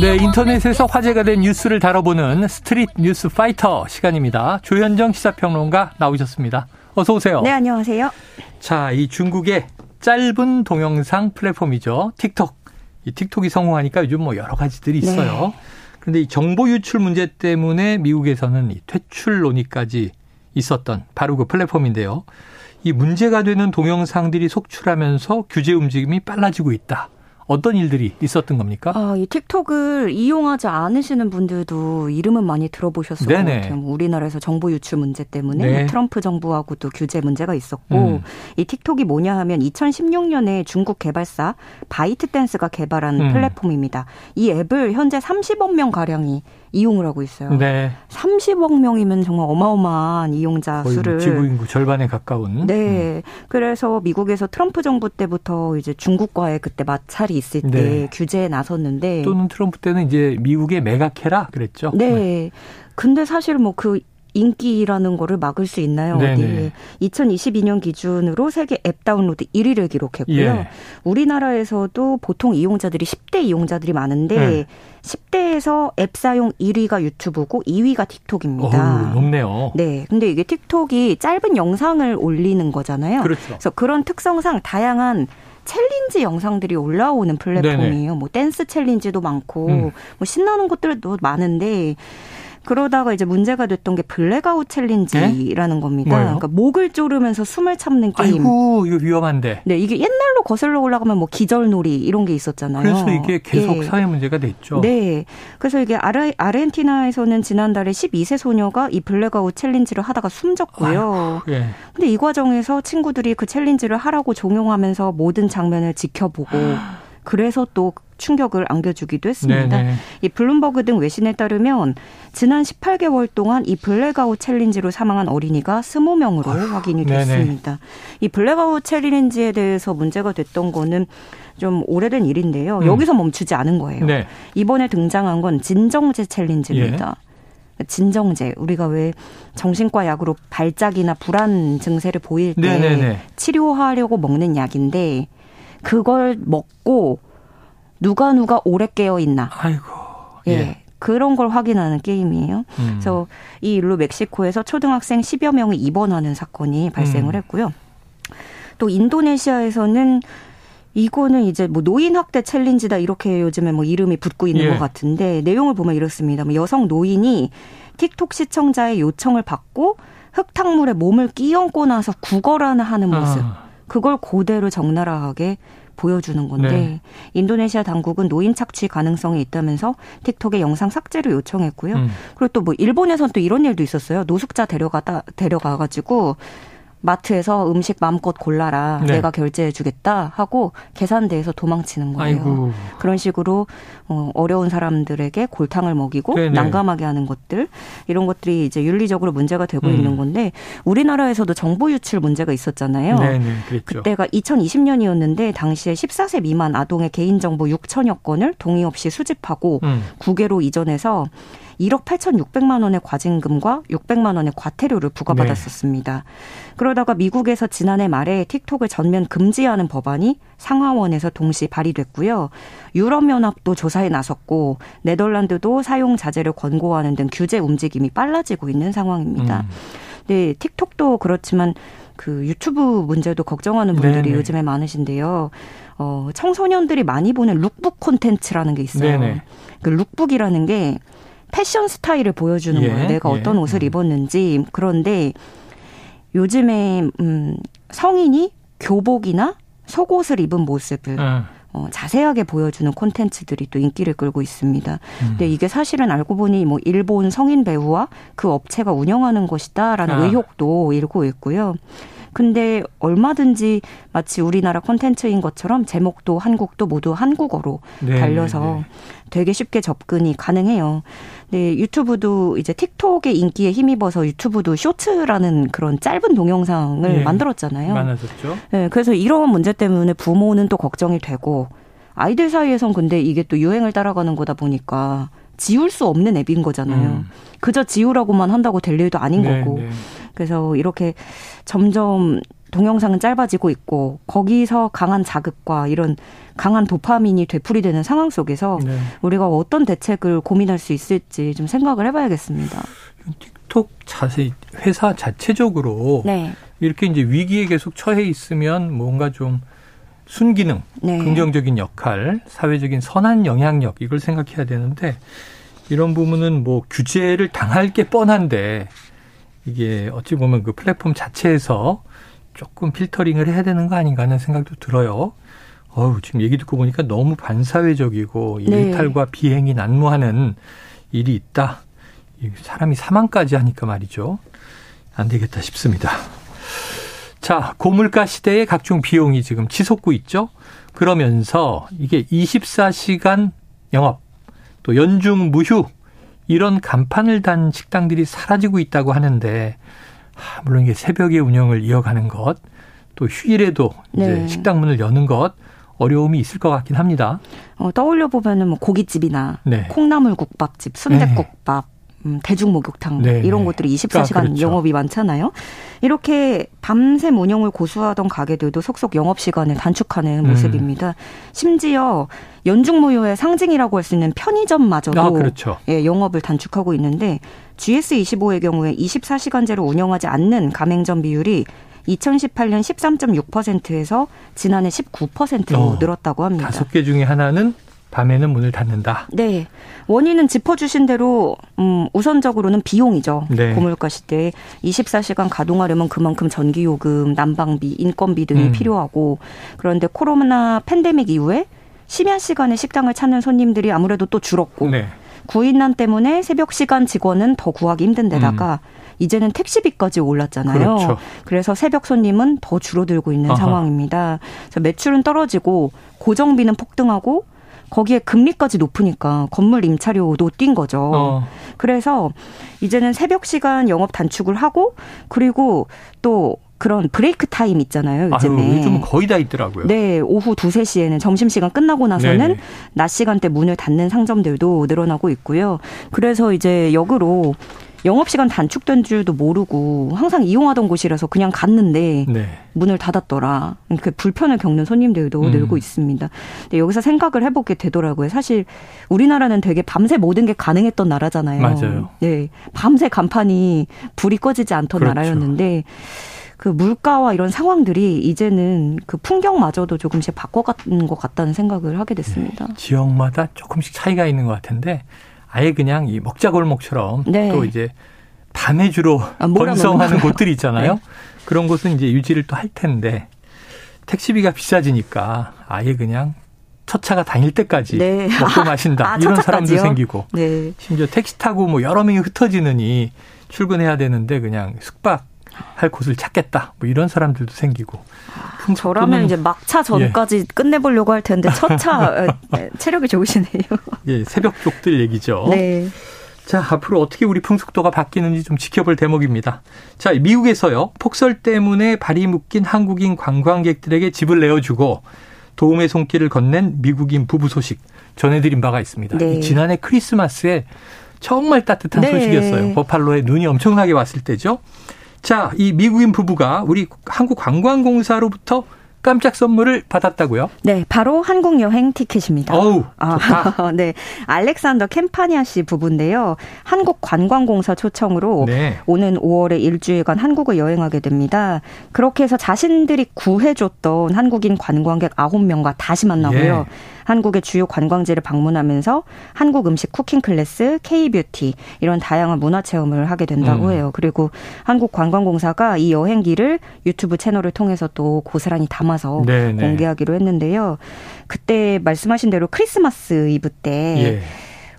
네, 인터넷에서 화제가 된 뉴스를 다뤄보는 Street News Fighter 시간입니다. 조현정 시사평론가 나오셨습니다. 어서 오세요. 네, 안녕하세요. 자, 이 중국의 짧은 동영상 플랫폼이죠. 틱톡. 이 틱톡이 성공하니까 요즘 뭐 여러 가지들이 있어요. 네. 그런데 이 정보 유출 문제 때문에 미국에서는 이 퇴출 논의까지 있었던 바로 그 플랫폼인데요. 이 문제가 되는 동영상들이 속출하면서 규제 움직임이 빨라지고 있다. 어떤 일들이 있었던 겁니까? 아, 이 틱톡을 이용하지 않으시는 분들도 이름은 많이 들어보셨을 네네. 것 같아요. 뭐 우리나라에서 정보 유출 문제 때문에 네. 뭐 트럼프 정부하고도 규제 문제가 있었고 음. 이 틱톡이 뭐냐 하면 2016년에 중국 개발사 바이트댄스가 개발한 음. 플랫폼입니다. 이 앱을 현재 30억 명 가량이 이용을 하고 있어요. 네. 30억 명이면 정말 어마어마한 이용자 뭐 수를 지구 인구 절반에 가까운. 네. 음. 그래서 미국에서 트럼프 정부 때부터 이제 중국과의 그때 마찰이 있을 때 네. 규제에 나섰는데 또는 트럼프 때는 이제 미국의 메가케라 그랬죠. 네. 네. 근데 사실 뭐그 인기라는 거를 막을 수 있나요? 네네. 어디? 2022년 기준으로 세계 앱 다운로드 1위를 기록했고요. 예. 우리나라에서도 보통 이용자들이 10대 이용자들이 많은데 네. 10대에서 앱 사용 1위가 유튜브고 2위가 틱톡입니다. 오, 높네요. 네. 근데 이게 틱톡이 짧은 영상을 올리는 거잖아요. 그렇죠. 그래서 그런 특성상 다양한 challenge 영상들이 올라오는 플랫폼이에요. 네네. 뭐 댄스 challenge도 많고 음. 뭐 신나는 것들도 많은데 그러다가 이제 문제가 됐던 게 blackout challenge라는 네? 겁니다. 뭐예요? 그러니까 목을 조르면서 숨을 참는 게임. 아이고, 이거 위험한데. 네, 이게 옛날로 거슬러 올라가면 뭐 기절놀이 이런 게 있었잖아요. 그래서 이게 계속 예. 사회 문제가 됐죠. 네. 그래서 이게 아르, 아르헨티나에서는 지난달에 12세 소녀가 이 blackout challenge를 하다가 숨졌고요. 아이고, 예. 근데 이 과정에서 친구들이 그 challenge를 하라고 종용하면서 모든 장면을 지켜보고 그래서 또 충격을 안겨주기도 했습니다. 네네. 이 블룸버그 등 외신에 따르면 지난 18개월 동안 이 blackout challenge로 사망한 어린이가 20명으로 어휴, 확인이 됐습니다. 네네. 이 blackout challenge에 대해서 문제가 됐던 거는 좀 오래된 일인데요. 음. 여기서 멈추지 않은 거예요. 네. 이번에 등장한 건 진정제 challenge입니다. 예. 진정제 우리가 왜 정신과 약으로 발작이나 불안 증세를 보일 때 네네네. 치료하려고 먹는 약인데 그걸 먹고 누가 누가 오래 깨어 있나. 아이고. 예. 예. 그런 걸 확인하는 게임이에요. 음. 그래서 이 일로 멕시코에서 초등학생 10여 명이 입원하는 사건이 발생을 음. 했고요. 또 인도네시아에서는 이거는 이제 뭐 노인 학대 챌린지다 이렇게 요즘에 뭐 이름이 붙고 있는 예. 것 같은데 내용을 보면 이렇습니다. 뭐 여성 노인이 틱톡 시청자의 요청을 받고 흙탕물에 몸을 끼얹고 나서 구걸하는 하는 모습. 아. 그걸 그대로 적나라하게 보여주는 건데 네. 인도네시아 당국은 노인 착취 가능성이 있다면서 틱톡에 영상 삭제를 요청했고요. 음. 그리고 또 뭐 일본에선 또 이런 일도 있었어요. 노숙자 데려가다 데려가 가지고 마트에서 음식 마음껏 골라라. 네. 내가 결제해 주겠다 하고 계산대에서 도망치는 거예요. 아이고. 그런 식으로 어, 어려운 사람들에게 골탕을 먹이고 네네. 난감하게 하는 것들 이런 것들이 이제 윤리적으로 문제가 되고 음. 있는 건데 우리나라에서도 정보 유출 문제가 있었잖아요. 네네, 그때가 2020년이었는데 당시에 14세 미만 아동의 개인정보 6천여 건을 동의 없이 수집하고 음. 국외로 이전해서 1억 8,600만 원의 과징금과 600만 원의 과태료를 부과받았었습니다. 네. 그러다가 미국에서 지난해 말에 틱톡을 전면 금지하는 법안이 상하원에서 동시 발의됐고요. 유럽연합도 조사에 나섰고 네덜란드도 사용 자제를 권고하는 등 규제 움직임이 빨라지고 있는 상황입니다. 음. 네, 틱톡도 그렇지만 그 유튜브 문제도 걱정하는 분들이 네네. 요즘에 많으신데요. 어, 청소년들이 많이 보는 룩북 콘텐츠라는 게 있어요. 네네. 그 lookbook이라는 게 패션 스타일을 보여주는 예, 거예요. 내가 예. 어떤 옷을 음. 입었는지. 그런데 요즘에 음 성인이 교복이나 속옷을 입은 모습을 음. 어, 자세하게 보여주는 콘텐츠들이 또 인기를 끌고 있습니다. 음. 근데 이게 사실은 알고 보니 뭐 일본 성인 배우와 그 업체가 운영하는 것이다라는 아. 의혹도 일고 있고요. 근데 얼마든지 마치 우리나라 콘텐츠인 것처럼 제목도 한국도 모두 한국어로 네, 달려서 네. 되게 쉽게 접근이 가능해요. 네, 유튜브도 이제 틱톡의 인기에 힘입어서 유튜브도 쇼츠라는 그런 짧은 동영상을 네, 만들었잖아요. 많아졌죠. 네, 그래서 이런 문제 때문에 부모는 또 걱정이 되고 아이들 사이에선 근데 이게 또 유행을 따라가는 거다 보니까 지울 수 없는 앱인 거잖아요. 음. 그저 지우라고만 한다고 될 일도 아닌 네, 거고. 네. 그래서 이렇게 점점 동영상은 짧아지고 있고 거기서 강한 자극과 이런 강한 도파민이 되풀이되는 상황 속에서 네. 우리가 어떤 대책을 고민할 수 있을지 좀 생각을 해봐야겠습니다. 틱톡 자세 회사 자체적으로 네. 이렇게 이제 위기에 계속 처해 있으면 뭔가 좀 순기능, 네. 긍정적인 역할, 사회적인 선한 영향력 이걸 생각해야 되는데 이런 부분은 뭐 규제를 당할 게 뻔한데 이게 어찌 보면 그 플랫폼 자체에서 조금 필터링을 해야 되는 거 아닌가 하는 생각도 들어요. 어우, 지금 얘기 듣고 보니까 너무 반사회적이고 네. 일탈과 비행이 난무하는 일이 있다. 사람이 사망까지 하니까 말이죠. 안 되겠다 싶습니다. 자, 고물가 시대의 각종 비용이 지금 치솟고 있죠. 그러면서 이게 24시간 영업, 또 연중 무휴, 이런 간판을 단 식당들이 사라지고 있다고 하는데, 물론 이게 새벽에 운영을 이어가는 것, 또 휴일에도 이제 네. 식당 문을 여는 것, 어려움이 있을 것 같긴 합니다. 어, 떠올려 보면은 뭐 고깃집이나 네. 콩나물국밥집, 순대국밥, 네. 음, 대중 목욕탕 네, 이런 네. 곳들이 24시간 아, 그렇죠. 영업이 많잖아요. 이렇게 밤샘 운영을 고수하던 가게들도 속속 영업 시간을 단축하는 음. 모습입니다. 심지어 연중무효의 상징이라고 할 수 있는 편의점마저도 아, 그렇죠. 예, 영업을 단축하고 있는데 GS25의 경우에 24시간제로 운영하지 않는 가맹점 비율이 2018년 13.6%에서 지난해 19%로 어, 늘었다고 합니다. 다섯 개 중에 하나는 밤에는 문을 닫는다. 네. 원인은 짚어주신 대로 음, 우선적으로는 비용이죠. 네. 고물가 시대에 24시간 가동하려면 그만큼 전기 요금, 난방비, 인건비 등이 음. 필요하고 그런데 코로나 팬데믹 이후에 심야 시간에 식당을 찾는 손님들이 아무래도 또 줄었고 네. 구인난 때문에 새벽 시간 직원은 더 구하기 힘든 데다가 음. 이제는 택시비까지 올랐잖아요. 그렇죠. 그래서 새벽 손님은 더 줄어들고 있는 아하. 상황입니다. 매출은 떨어지고 고정비는 폭등하고 거기에 금리까지 높으니까 건물 임차료도 뛴 거죠. 어. 그래서 이제는 새벽 시간 영업 단축을 하고 그리고 또 그런 브레이크 타임 있잖아요, 요즘에. 요즘은 거의 다 있더라고요. 네, 오후 2, 3시에는 점심시간 끝나고 나서는 네네. 낮 시간대 문을 닫는 상점들도 늘어나고 있고요. 그래서 이제 역으로 영업시간 단축된 줄도 모르고 항상 이용하던 곳이라서 그냥 갔는데 네. 문을 닫았더라. 그 불편을 겪는 손님들도 음. 늘고 있습니다. 근데 여기서 생각을 해보게 되더라고요. 사실 우리나라는 되게 밤새 모든 게 가능했던 나라잖아요. 맞아요. 네. 밤새 간판이 불이 꺼지지 않던 그렇죠. 나라였는데 그 물가와 이런 상황들이 이제는 그 풍경마저도 조금씩 바꿔가는 것 같다는 생각을 하게 됐습니다. 네. 지역마다 조금씩 차이가 있는 것 같은데 아예 그냥 이 먹자골목처럼 네. 또 이제 밤에 주로 아, 번성하는 곳들이 있잖아요. 네. 그런 곳은 이제 유지를 또 할 텐데 택시비가 비싸지니까 아예 그냥 첫 차가 다닐 때까지 네. 먹고 마신다 아, 이런 사람도 생기고 네. 심지어 택시 타고 뭐 여러 명이 흩어지느니 출근해야 되는데 그냥 숙박 할 곳을 찾겠다. 뭐 이런 사람들도 생기고. 아, 저라면 이제 막차 전까지 예. 끝내보려고 할 텐데 첫차 네, 체력이 좋으시네요. 예, 새벽 족들 얘기죠. 네. 자, 앞으로 어떻게 우리 풍속도가 바뀌는지 좀 지켜볼 대목입니다. 자, 미국에서요. 폭설 때문에 발이 묶인 한국인 관광객들에게 집을 내어주고 도움의 손길을 건넨 미국인 부부 소식 전해드린 바가 있습니다. 네. 지난해 크리스마스에 정말 따뜻한 네. 소식이었어요. 버팔로에 눈이 엄청나게 왔을 때죠. 자, 이 미국인 부부가 우리 한국관광공사로부터 깜짝 선물을 받았다고요? 네, 바로 한국 여행 티켓입니다. 어우. 아, 네, 알렉산더 캠파니아 씨 부부인데요. 한국 관광공사 초청으로 네. 오는 5월에 일주일간 한국을 여행하게 됩니다. 그렇게 해서 자신들이 구해줬던 한국인 관광객 9명과 다시 만나고요. 예. 한국의 주요 관광지를 방문하면서 한국 음식 쿠킹 클래스, K-뷰티 이런 다양한 문화 체험을 하게 된다고 음. 해요. 그리고 한국관광공사가 이 여행기를 유튜브 채널을 통해서 또 고스란히 담아서 네네. 네. 공개하기로 했는데요. 그때 말씀하신 대로 크리스마스 이브 때 예.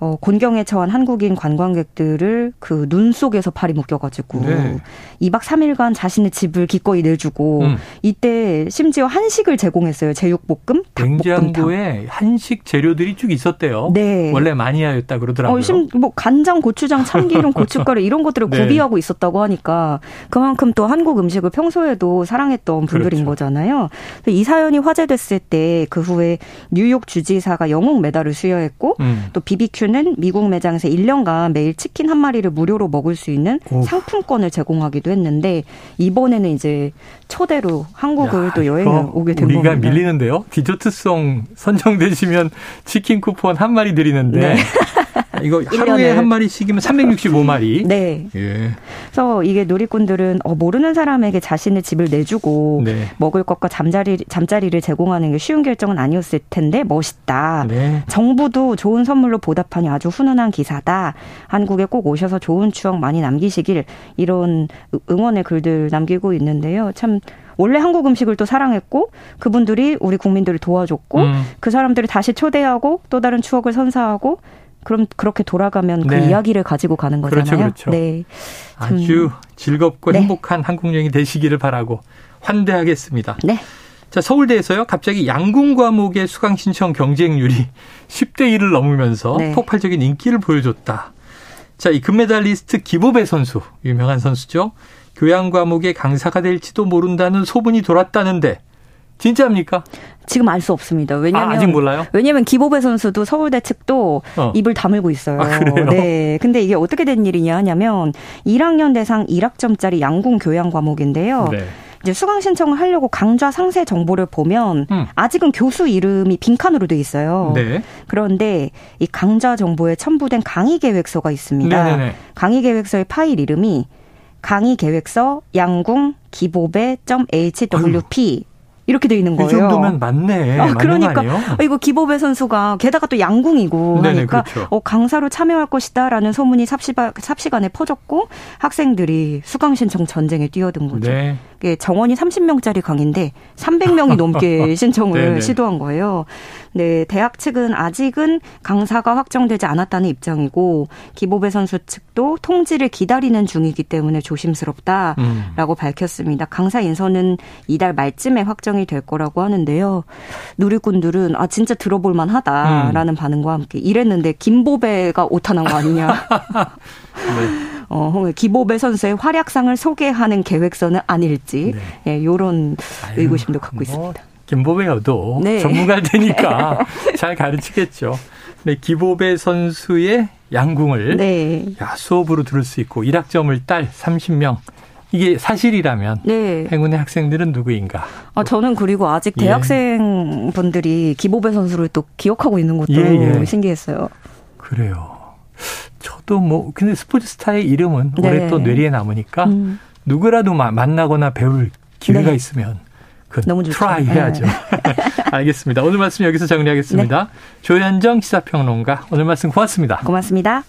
어, 곤경에 처한 한국인 관광객들을 그 눈 속에서 팔이 묶여가지고 네. 2박 3일간 자신의 집을 기꺼이 내주고 음. 이때 심지어 한식을 제공했어요. 제육볶음, 닭볶음탕. 냉장고에 한식 재료들이 쭉 있었대요. 네. 원래 마니아였다 그러더라고요. 어, 심, 뭐 간장, 고추장, 참기름, 고춧가루 이런 것들을 네. 구비하고 있었다고 하니까 그만큼 또 한국 음식을 평소에도 사랑했던 분들인 그렇죠. 거잖아요. 이 사연이 화제됐을 때 그 후에 뉴욕 주지사가 영웅 메달을 수여했고 음. 또비 선수는 미국 매장에서 1년간 매일 치킨 한 마리를 무료로 먹을 수 있는 오. 상품권을 제공하기도 했는데 이번에는 이제 초대로 한국을 야, 또 여행을 오게 된 우리가 겁니다. 밀리는데요. 디저트송 선정되시면 치킨 쿠폰 한 마리 드리는데 네. 이거 하루에 한 마리씩이면 365마리. 네. 예. 그래서 이게 누리꾼들은 어, 모르는 사람에게 자신의 집을 내주고 네. 먹을 것과 잠자리 잠자리를 제공하는 게 쉬운 결정은 아니었을 텐데 멋있다. 네. 정부도 좋은 선물로 보답하니 아주 훈훈한 기사다. 한국에 꼭 오셔서 좋은 추억 많이 남기시길 이런 응원의 글들 남기고 있는데요. 참 원래 한국 음식을 또 사랑했고 그분들이 우리 국민들을 도와줬고 음. 그 사람들을 다시 초대하고 또 다른 추억을 선사하고 그럼 그렇게 돌아가면 그 네. 그 이야기를 가지고 가는 거잖아요. 그렇죠, 그렇죠. 네. 아주 즐겁고 네. 행복한 한국 여행이 되시기를 바라고 환대하겠습니다. 네. 자, 서울대에서요, 갑자기 양궁 과목의 수강 신청 경쟁률이 10대 1을 넘으면서 네. 폭발적인 인기를 보여줬다. 자, 이 금메달리스트 기보배 선수, 유명한 선수죠. 교양 과목의 강사가 될지도 모른다는 소문이 돌았다는데 진짜입니까? 지금 알 수 없습니다. 왜냐면 아, 아직 몰라요? 왜냐면 기보배 선수도 서울대 측도 어. 입을 다물고 있어요. 아, 네. 근데 이게 어떻게 된 일이냐 하냐면 1학년 대상 1학점짜리 양궁 교양 과목인데요. 네. 이제 수강 신청을 하려고 강좌 상세 정보를 보면 음. 아직은 교수 이름이 빈칸으로 돼 있어요. 네. 그런데 이 강좌 정보에 첨부된 강의 계획서가 있습니다. 네네네. 강의 계획서의 파일 이름이 강의 계획서 양궁 기보배.hwp 이렇게 돼 있는 거예요. 이 정도면 맞네. 아, 그러니까 아, 이거 기보배 선수가 게다가 또 양궁이고 네네, 하니까 그렇죠. 어, 강사로 참여할 것이다라는 소문이 삽시바, 삽시간에 퍼졌고 학생들이 수강 신청 전쟁에 뛰어든 거죠. 네. 정원이 30명짜리 강인데 300명이 넘게 신청을 시도한 거예요. 네, 대학 측은 아직은 강사가 확정되지 않았다는 입장이고 기보배 선수 측도 통지를 기다리는 중이기 때문에 조심스럽다라고 음. 밝혔습니다. 강사 인선은 이달 말쯤에 확정 이 될 거라고 하는데요. 누리꾼들은 아 진짜 들어볼 만하다라는 음. 반응과 함께 이랬는데 김보배가 오타난 거 아니냐. 네. 어, 기보배 선수의 활약상을 소개하는 계획서는 아닐지 네. 예, 요런 의구심도 갖고 뭐, 있습니다. 김보배여도 네. 전문가일 테니까 잘 가르치겠죠. 네, 기보배 선수의 양궁을 네. 야, 수업으로 들을 수 있고 1학점을 딸 30명. 이게 사실이라면 네. 행운의 학생들은 누구인가? 아, 저는 그리고 아직 예. 대학생 분들이 기보배 선수를 또 기억하고 있는 것도 예, 예. 신기했어요. 그래요. 저도 뭐 근데 스포츠 스타의 이름은 네. 올해 또 뇌리에 남으니까 음. 누구라도 만나거나 배울 기회가 네. 있으면 그 너무 좋죠. try 해야죠. 네. 알겠습니다. 오늘 말씀 여기서 정리하겠습니다. 네. 조현정 시사평론가 오늘 말씀 고맙습니다. 고맙습니다.